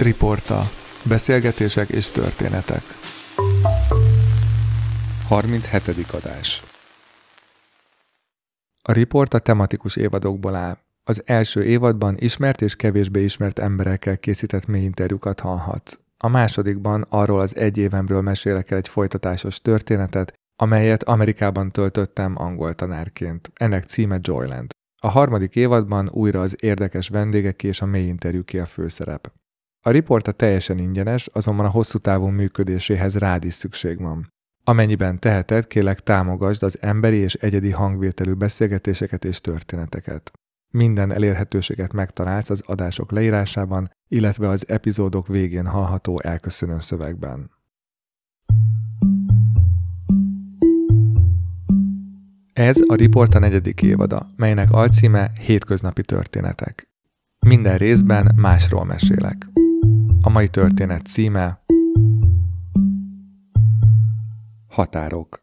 Riporta. Beszélgetések és történetek. 37. adás. A Riporta tematikus évadokból áll. Az első évadban ismert és kevésbé ismert emberekkel készített mély interjúkat hallhatsz. A másodikban arról az egy évemről mesélek el egy folytatásos történetet, amelyet Amerikában töltöttem angol tanárként. Ennek címe Joyland. A harmadik évadban újra az érdekes vendégek és a mély interjúké a főszerep. A riporta teljesen ingyenes, azonban a hosszú távú működéséhez rád is szükség van. Amennyiben teheted, kérlek támogasd az emberi és egyedi hangvételű beszélgetéseket és történeteket. Minden elérhetőséget megtalálsz az adások leírásában, illetve az epizódok végén hallható elköszönő szövegben. Ez a Riporta negyedik évada, melynek alcíme Hétköznapi történetek. Minden részben másról mesélek. A mai történet címe Határok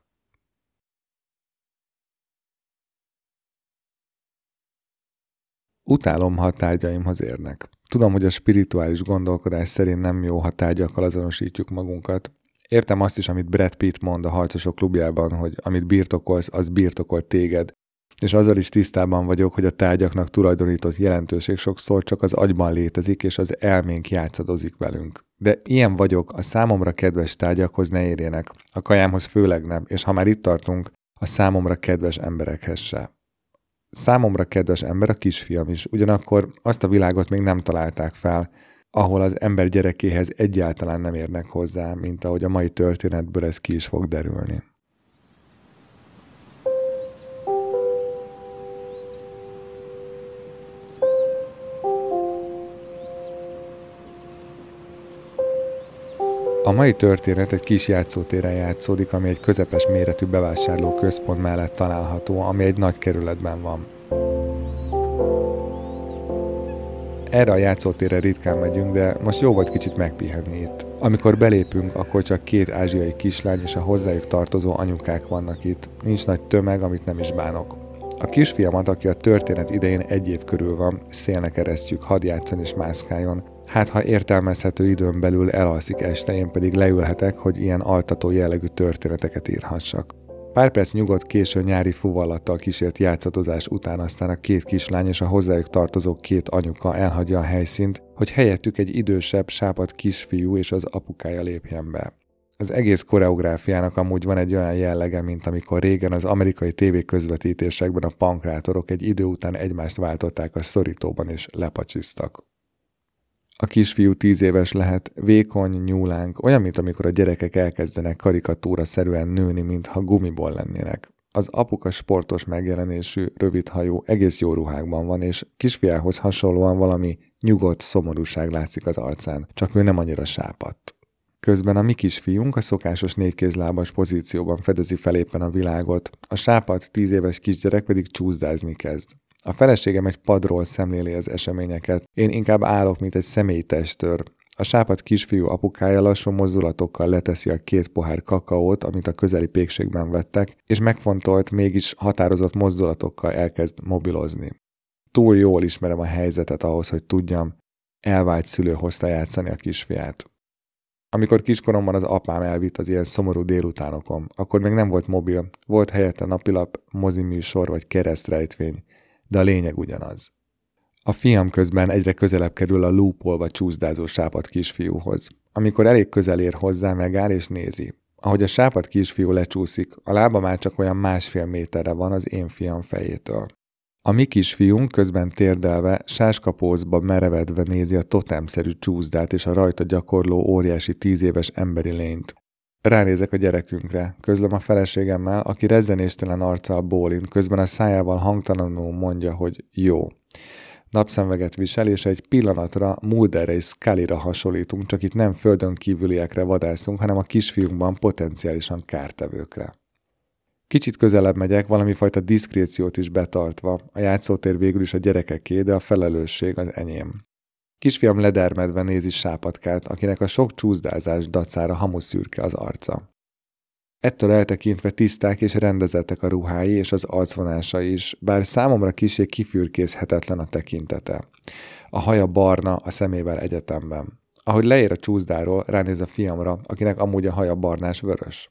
Utálom, ha tárgyaimhoz érnek. Tudom, hogy a spirituális gondolkodás szerint nem jó, ha tárgyakkal azonosítjuk magunkat. Értem azt is, amit Brad Pitt mond a Harcosok klubjában, hogy amit birtokolsz, az birtokol téged. És azzal is tisztában vagyok, hogy a tárgyaknak tulajdonított jelentőség sokszor csak az agyban létezik, és az elménk játszadozik velünk. De ilyen vagyok, a számomra kedves tárgyakhoz ne érjenek, a kajámhoz főleg nem, és ha már itt tartunk, a számomra kedves emberekhez se. Számomra kedves ember a kisfiam is, ugyanakkor azt a világot még nem találták fel, ahol az ember gyerekéhez egyáltalán nem érnek hozzá, mint ahogy a mai történetből ez ki is fog derülni. A mai történet egy kis játszótéren játszódik, ami egy közepes méretű bevásárló központ mellett található, ami egy nagy kerületben van. Erre a játszótérre ritkán megyünk, de most jó volt kicsit megpihenni itt. Amikor belépünk, akkor csak két ázsiai kislány és a hozzájuk tartozó anyukák vannak itt. Nincs nagy tömeg, amit nem is bánok. A kisfiamat, aki a történet idején egy év körül van, szélnek eresztjük, hadd játszon és mászkáljon. Hát, ha értelmezhető időn belül elalszik este, én pedig leülhetek, hogy ilyen altató jellegű történeteket írhassak. Pár perc nyugodt késő nyári fuvallattal kísért játszatozás után aztán a két kislány és a hozzájuk tartozó két anyuka elhagyja a helyszínt, hogy helyettük egy idősebb, sápat kisfiú és az apukája lépjen be. Az egész koreográfiának amúgy van egy olyan jellege, mint amikor régen az amerikai TV közvetítésekben a pankrátorok egy idő után egymást váltották a szorítóban és lepacsisztak. A kisfiú tíz éves lehet, vékony, nyúlánk, olyan, mint amikor a gyerekek elkezdenek karikatúra szerűen nőni, mintha gumiból lennének. Az apuka sportos megjelenésű, rövidhajú, egész jó ruhákban van, és kisfiához hasonlóan valami nyugodt szomorúság látszik az arcán, csak ő nem annyira sápadt. Közben a mi kisfiunk a szokásos négykézlábas pozícióban fedezi fel éppen a világot, a sápat tíz éves kisgyerek pedig csúszdázni kezd. A feleségem egy padról szemléli az eseményeket. Én inkább állok, mint egy személytestőr. A sápat kisfiú apukája lassú mozdulatokkal leteszi a két pohár kakaót, amit a közeli pékségben vettek, és megfontolt, mégis határozott mozdulatokkal elkezd mobilozni. Túl jól ismerem a helyzetet ahhoz, hogy tudjam, elvált szülő hozta játszani a kisfiát. Amikor kiskoromban az apám elvitt az ilyen szomorú délutánokon, akkor még nem volt mobil, volt helyette napilap, moziműsor vagy keresztrejtvény de a lényeg ugyanaz. A fiam közben egyre közelebb kerül a lúpolva csúszdázó sápat kisfiúhoz. Amikor elég közel ér hozzá, megáll és nézi. Ahogy a sápat kisfiú lecsúszik, a lába már csak olyan másfél méterre van az én fiam fejétől. A mi kisfiunk közben térdelve, sáskapózba merevedve nézi a totemszerű csúszdát és a rajta gyakorló óriási tíz éves emberi lényt. Ránézek a gyerekünkre, közlöm a feleségemmel, aki rezzenéstelen arccal bólint, közben a szájával hangtalanul mondja, hogy jó. Napszemveget visel, és egy pillanatra Mulderre és Scullyra hasonlítunk, csak itt nem földön kívüliekre vadászunk, hanem a kisfiunkban potenciálisan kártevőkre. Kicsit közelebb megyek, valami fajta diszkréciót is betartva. A játszótér végül is a gyerekeké, de a felelősség az enyém. Kisfiam ledermedve nézi sápatkát, akinek a sok csúszdázás dacára hamuszürke az arca. Ettől eltekintve tiszták és rendezettek a ruhái és az arcvonása is, bár számomra kisé kifürkészhetetlen a tekintete. A haja barna, a szemével egyetemben. Ahogy leér a csúszdáról, ránéz a fiamra, akinek amúgy a haja barnás vörös.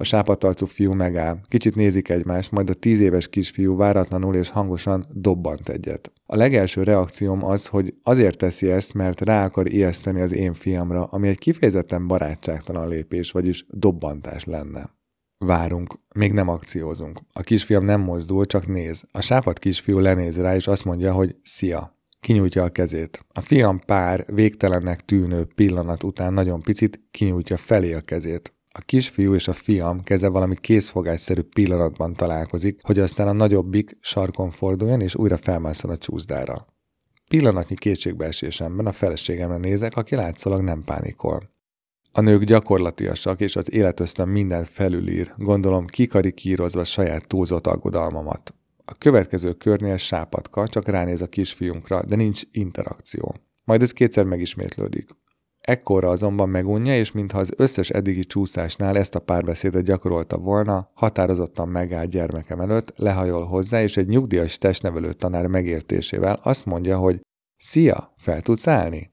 A sápatarcú fiú megáll, kicsit nézik egymást, majd a tíz éves kisfiú váratlanul és hangosan dobbant egyet. A legelső reakcióm az, hogy azért teszi ezt, mert rá akar ijeszteni az én fiamra, ami egy kifejezetten barátságtalan lépés, vagyis dobbantás lenne. Várunk, még nem akciózunk. A kisfiam nem mozdul, csak néz. A sápat kisfiú lenéz rá, és azt mondja, hogy szia. Kinyújtja a kezét. A fiam pár végtelennek tűnő pillanat után nagyon picit kinyújtja felé a kezét. A kisfiú és a fiam keze valami készfogásszerű pillanatban találkozik, hogy aztán a nagyobbik sarkon forduljon és újra felmászol a csúszdára. Pillanatnyi kétségbeesésemben a feleségemre nézek, aki látszólag nem pánikol. A nők gyakorlatiasak, és az életöztem minden felülír, gondolom kikarikírozva saját túlzott aggodalmamat. A következő körnél sápatka csak ránéz a kisfiunkra, de nincs interakció. Majd ez kétszer megismétlődik. Ekkorra azonban megunja, és mintha az összes eddigi csúszásnál ezt a párbeszédet gyakorolta volna, határozottan megáll gyermekem előtt, lehajol hozzá, és egy nyugdíjas testnevelő tanár megértésével azt mondja, hogy Szia, fel tudsz állni?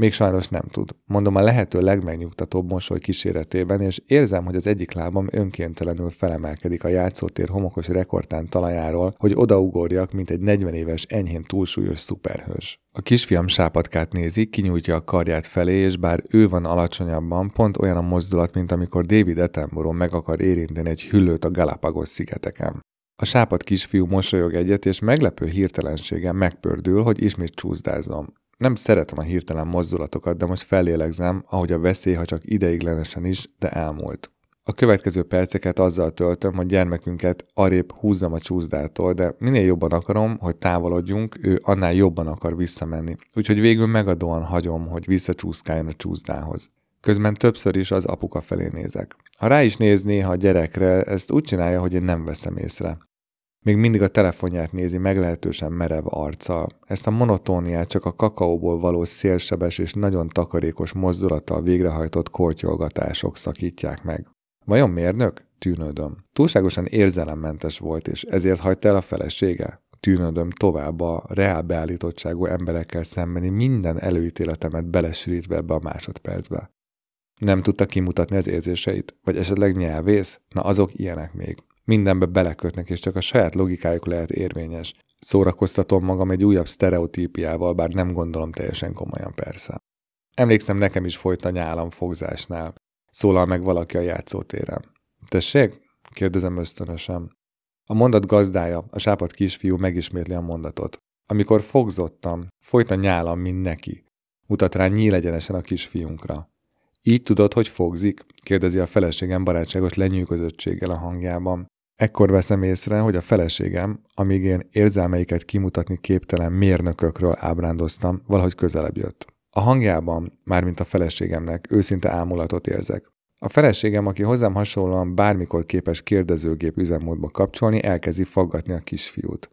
Még sajnos nem tud. Mondom a lehető legmegnyugtatóbb mosoly kíséretében, és érzem, hogy az egyik lábam önkéntelenül felemelkedik a játszótér homokos rekordtán talajáról, hogy odaugorjak, mint egy 40 éves enyhén túlsúlyos szuperhős. A kisfiam sápatkát nézi, kinyújtja a karját felé, és bár ő van alacsonyabban, pont olyan a mozdulat, mint amikor David Attenborough meg akar érinteni egy hüllőt a Galapagos szigeteken. A sápat kisfiú mosolyog egyet, és meglepő hirtelenséggel megpördül, hogy ismét csúszdázom. Nem szeretem a hirtelen mozdulatokat, de most fellélegzem, ahogy a veszély, ha csak ideiglenesen is, de elmúlt. A következő perceket azzal töltöm, hogy gyermekünket arrébb húzzam a csúszdától, de minél jobban akarom, hogy távolodjunk, ő annál jobban akar visszamenni. Úgyhogy végül megadóan hagyom, hogy visszacsúszkáljon a csúszdához. Közben többször is az apuka felé nézek. Ha rá is néz néha a gyerekre, ezt úgy csinálja, hogy én nem veszem észre. Még mindig a telefonját nézi meglehetősen merev arccal. Ezt a monotóniát csak a kakaóból való szélsebes és nagyon takarékos mozdulattal végrehajtott kortyolgatások szakítják meg. Vajon mérnök? Tűnődöm. Túlságosan érzelemmentes volt, és ezért hagyta el a felesége? Tűnődöm tovább a reál beállítottságú emberekkel szembeni minden előítéletemet belesűrítve ebbe a másodpercbe. Nem tudta kimutatni az érzéseit? Vagy esetleg nyelvész? Na azok ilyenek még mindenbe belekötnek, és csak a saját logikájuk lehet érvényes. Szórakoztatom magam egy újabb sztereotípiával, bár nem gondolom teljesen komolyan persze. Emlékszem, nekem is folyt a nyálam fogzásnál. Szólal meg valaki a játszótéren. Tessék? kérdezem ösztönösen. A mondat gazdája, a sápat kisfiú megismétli a mondatot. Amikor fogzottam, folyt a nyálam, mint neki. Mutat rá nyíl egyenesen a kisfiunkra. Így tudod, hogy fogzik? kérdezi a feleségem barátságos lenyűgözöttséggel a hangjában. Ekkor veszem észre, hogy a feleségem, amíg én érzelmeiket kimutatni képtelen mérnökökről ábrándoztam, valahogy közelebb jött. A hangjában, mármint a feleségemnek, őszinte ámulatot érzek. A feleségem, aki hozzám hasonlóan bármikor képes kérdezőgép üzemmódba kapcsolni, elkezdi faggatni a kisfiút.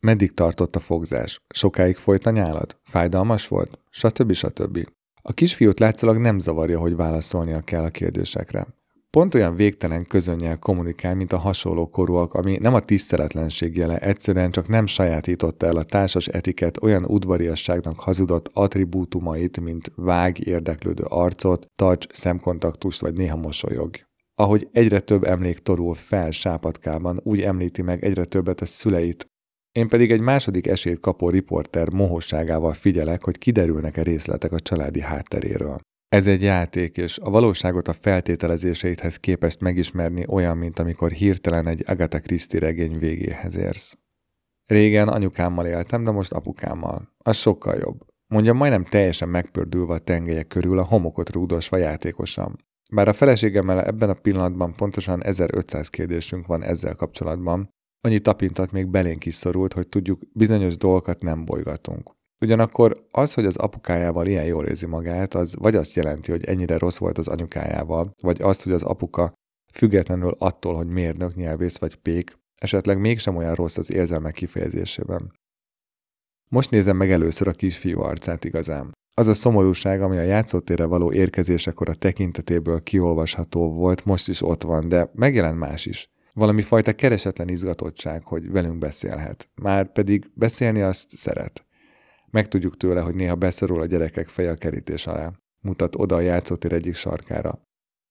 Meddig tartott a fogzás? Sokáig folyt a nyálad? Fájdalmas volt? Stb. stb. A kisfiút látszólag nem zavarja, hogy válaszolnia kell a kérdésekre. Pont olyan végtelen közönnyel kommunikál, mint a hasonló korúak, ami nem a tiszteletlenség jele, egyszerűen csak nem sajátította el a társas etiket olyan udvariasságnak hazudott attribútumait, mint vág érdeklődő arcot, tarts szemkontaktust vagy néha mosolyog. Ahogy egyre több emlék torul fel sápatkában, úgy említi meg egyre többet a szüleit, én pedig egy második esélyt kapó riporter mohosságával figyelek, hogy kiderülnek-e részletek a családi hátteréről. Ez egy játék, és a valóságot a feltételezéseidhez képest megismerni olyan, mint amikor hirtelen egy Agatha Christie regény végéhez érsz. Régen anyukámmal éltem, de most apukámmal. Az sokkal jobb. Mondja, majdnem teljesen megpördülve a tengelyek körül, a homokot rúdosva játékosan. Bár a feleségemmel ebben a pillanatban pontosan 1500 kérdésünk van ezzel kapcsolatban, annyi tapintat még belénk is szorult, hogy tudjuk, bizonyos dolgokat nem bolygatunk. Ugyanakkor az, hogy az apukájával ilyen jól érzi magát, az vagy azt jelenti, hogy ennyire rossz volt az anyukájával, vagy azt, hogy az apuka függetlenül attól, hogy mérnök, nyelvész vagy pék, esetleg mégsem olyan rossz az érzelmek kifejezésében. Most nézem meg először a kisfiú arcát igazán. Az a szomorúság, ami a játszótérre való érkezésekor a tekintetéből kiolvasható volt, most is ott van, de megjelent más is. Valami fajta keresetlen izgatottság, hogy velünk beszélhet. Már pedig beszélni azt szeret. Megtudjuk tőle, hogy néha beszorul a gyerekek feje a kerítés alá. Mutat oda a játszótér egyik sarkára.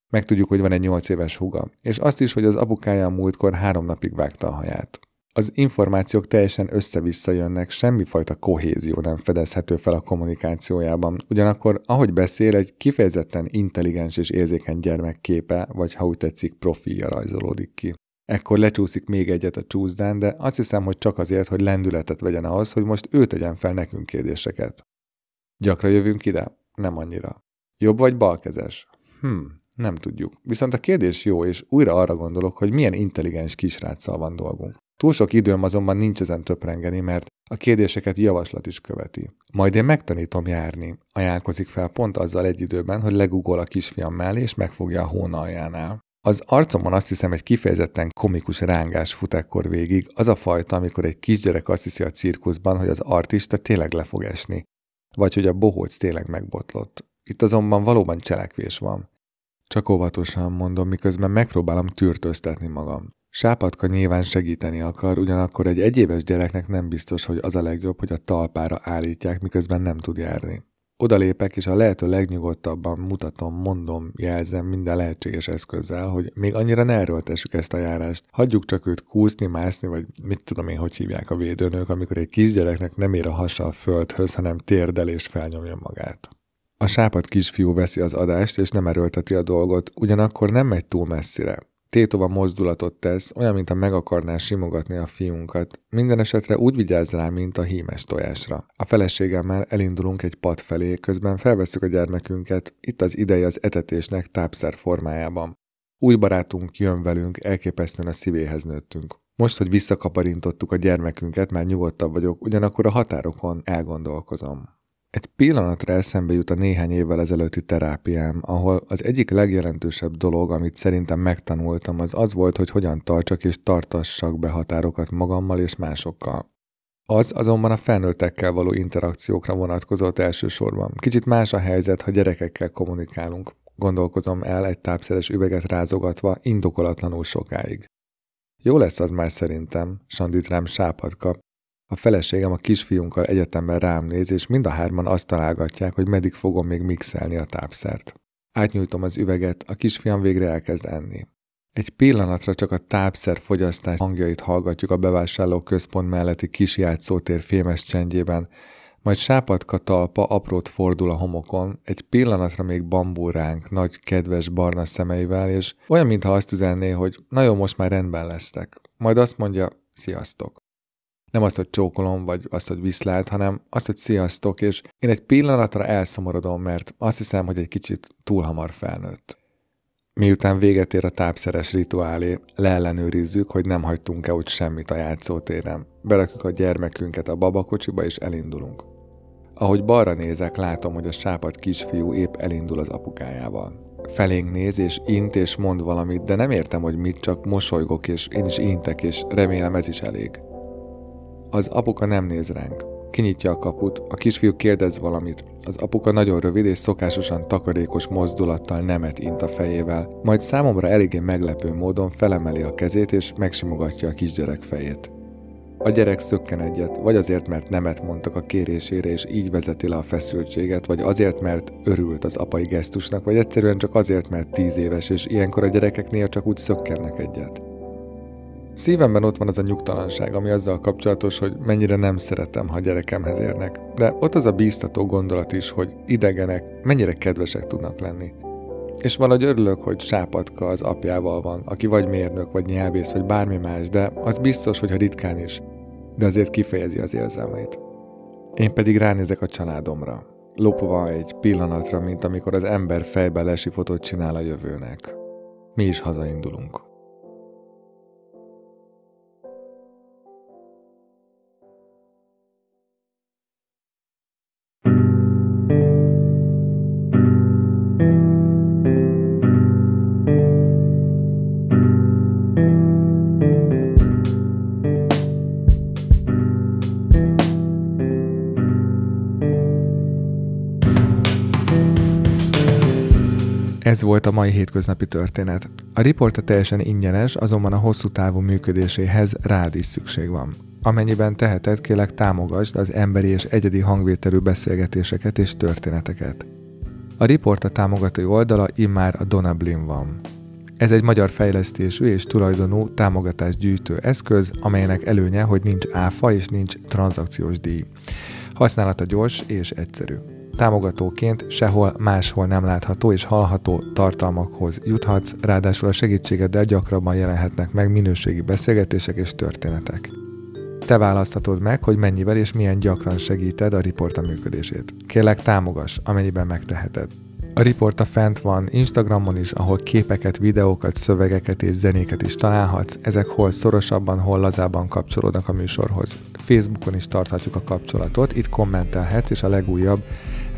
Megtudjuk, hogy van egy nyolc éves húga, és azt is, hogy az apukája a múltkor három napig vágta a haját. Az információk teljesen össze-vissza jönnek, semmifajta kohézió nem fedezhető fel a kommunikációjában. Ugyanakkor, ahogy beszél, egy kifejezetten intelligens és érzékeny gyermek képe, vagy ha úgy tetszik, profilja rajzolódik ki. Ekkor lecsúszik még egyet a csúszdán, de azt hiszem, hogy csak azért, hogy lendületet vegyen ahhoz, hogy most ő tegyen fel nekünk kérdéseket. Gyakran jövünk ide? Nem annyira. Jobb vagy balkezes? Hm, nem tudjuk. Viszont a kérdés jó, és újra arra gondolok, hogy milyen intelligens kisráccal van dolgunk. Túl sok időm azonban nincs ezen töprengeni, mert a kérdéseket javaslat is követi. Majd én megtanítom járni, ajánlkozik fel pont azzal egy időben, hogy legugol a kisfiam mellé és megfogja a hónaljánál. Az arcomon azt hiszem egy kifejezetten komikus rángás fut ekkor végig, az a fajta, amikor egy kisgyerek azt hiszi a cirkuszban, hogy az artista tényleg le fog esni, vagy hogy a bohóc tényleg megbotlott. Itt azonban valóban cselekvés van. Csak óvatosan mondom, miközben megpróbálom tűrtöztetni magam. Sápatka nyilván segíteni akar, ugyanakkor egy egyéves gyereknek nem biztos, hogy az a legjobb, hogy a talpára állítják, miközben nem tud járni. Odalépek, és a lehető legnyugodtabban mutatom, mondom, jelzem minden lehetséges eszközzel, hogy még annyira ne erőltessük ezt a járást. Hagyjuk csak őt kúszni, mászni, vagy mit tudom én, hogy hívják a védőnök, amikor egy kisgyereknek nem ér a hasa a földhöz, hanem térdel és felnyomja magát. A sápat kisfiú veszi az adást, és nem erőlteti a dolgot, ugyanakkor nem megy túl messzire. Tétova mozdulatot tesz, olyan, mint a meg akarná simogatni a fiunkat. Minden esetre úgy vigyáz rá, mint a hímes tojásra. A feleségemmel elindulunk egy pad felé, közben felveszük a gyermekünket, itt az ideje az etetésnek tápszer formájában. Új barátunk jön velünk, elképesztően a szívéhez nőttünk. Most, hogy visszakaparintottuk a gyermekünket, már nyugodtabb vagyok, ugyanakkor a határokon elgondolkozom. Egy pillanatra eszembe jut a néhány évvel ezelőtti terápiám, ahol az egyik legjelentősebb dolog, amit szerintem megtanultam, az az volt, hogy hogyan tartsak és tartassak be határokat magammal és másokkal. Az azonban a felnőttekkel való interakciókra vonatkozott elsősorban. Kicsit más a helyzet, ha gyerekekkel kommunikálunk. Gondolkozom el egy tápszeres üveget rázogatva indokolatlanul sokáig. Jó lesz az már szerintem, sandít rám sápat kap, a feleségem a kisfiunkkal egyetemben rám néz, és mind a hárman azt találgatják, hogy meddig fogom még mixelni a tápszert. Átnyújtom az üveget, a kisfiam végre elkezd enni. Egy pillanatra csak a tápszer fogyasztás hangjait hallgatjuk a bevásárló központ melletti kis játszótér fémes csendjében, majd sápatka talpa aprót fordul a homokon, egy pillanatra még bambúránk, nagy, kedves barna szemeivel, és olyan, mintha azt üzenné, hogy na jó, most már rendben lesztek. Majd azt mondja, sziasztok nem azt, hogy csókolom, vagy azt, hogy viszlát, hanem azt, hogy sziasztok, és én egy pillanatra elszomorodom, mert azt hiszem, hogy egy kicsit túl hamar felnőtt. Miután véget ér a tápszeres rituálé, leellenőrizzük, hogy nem hagytunk-e úgy semmit a játszótéren. Berakjuk a gyermekünket a babakocsiba, és elindulunk. Ahogy balra nézek, látom, hogy a sápat kisfiú épp elindul az apukájával. Felénk néz, és int, és mond valamit, de nem értem, hogy mit, csak mosolygok, és én is intek, és remélem ez is elég. Az apuka nem néz ránk. Kinyitja a kaput, a kisfiú kérdez valamit. Az apuka nagyon rövid és szokásosan takarékos mozdulattal nemet int a fejével, majd számomra eléggé meglepő módon felemeli a kezét és megsimogatja a kisgyerek fejét. A gyerek szökken egyet, vagy azért, mert nemet mondtak a kérésére, és így vezeti le a feszültséget, vagy azért, mert örült az apai gesztusnak, vagy egyszerűen csak azért, mert tíz éves, és ilyenkor a gyerekeknél csak úgy szökkennek egyet. Szívemben ott van az a nyugtalanság, ami azzal kapcsolatos, hogy mennyire nem szeretem, ha gyerekemhez érnek. De ott az a bíztató gondolat is, hogy idegenek mennyire kedvesek tudnak lenni. És valahogy örülök, hogy Sápatka az apjával van, aki vagy mérnök, vagy nyelvész, vagy bármi más, de az biztos, hogy ha ritkán is, de azért kifejezi az érzelmeit. Én pedig ránézek a családomra, lopva egy pillanatra, mint amikor az ember fejbe lesi fotót csinál a jövőnek. Mi is hazaindulunk. Ez volt a mai hétköznapi történet. A riporta teljesen ingyenes, azonban a hosszú távú működéséhez rád is szükség van. Amennyiben teheted, kélek támogasd az emberi és egyedi hangvételű beszélgetéseket és történeteket. A Riporta támogatói oldala immár a Donablin van. Ez egy magyar fejlesztésű és tulajdonú támogatásgyűjtő eszköz, amelynek előnye, hogy nincs áfa és nincs tranzakciós díj. Használata gyors és egyszerű. Támogatóként sehol máshol nem látható és hallható tartalmakhoz juthatsz, ráadásul a segítségeddel gyakrabban jelenhetnek meg minőségi beszélgetések és történetek. Te választhatod meg, hogy mennyivel és milyen gyakran segíted a riporta működését. Kérlek támogass, amennyiben megteheted. A riporta fent van Instagramon is, ahol képeket, videókat, szövegeket és zenéket is találhatsz. Ezek hol szorosabban, hol lazában kapcsolódnak a műsorhoz. Facebookon is tarthatjuk a kapcsolatot, itt kommentelhetsz, és a legújabb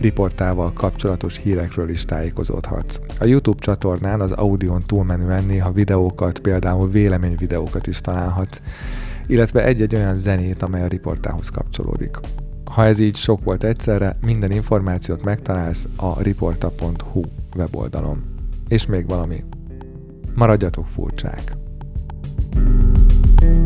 riportával kapcsolatos hírekről is tájékozódhatsz. A YouTube csatornán az audión túlmenően néha videókat, például véleményvideókat is találhatsz, illetve egy-egy olyan zenét, amely a riportához kapcsolódik. Ha ez így sok volt egyszerre, minden információt megtalálsz a riporta.hu weboldalon. És még valami. Maradjatok furcsák! thank you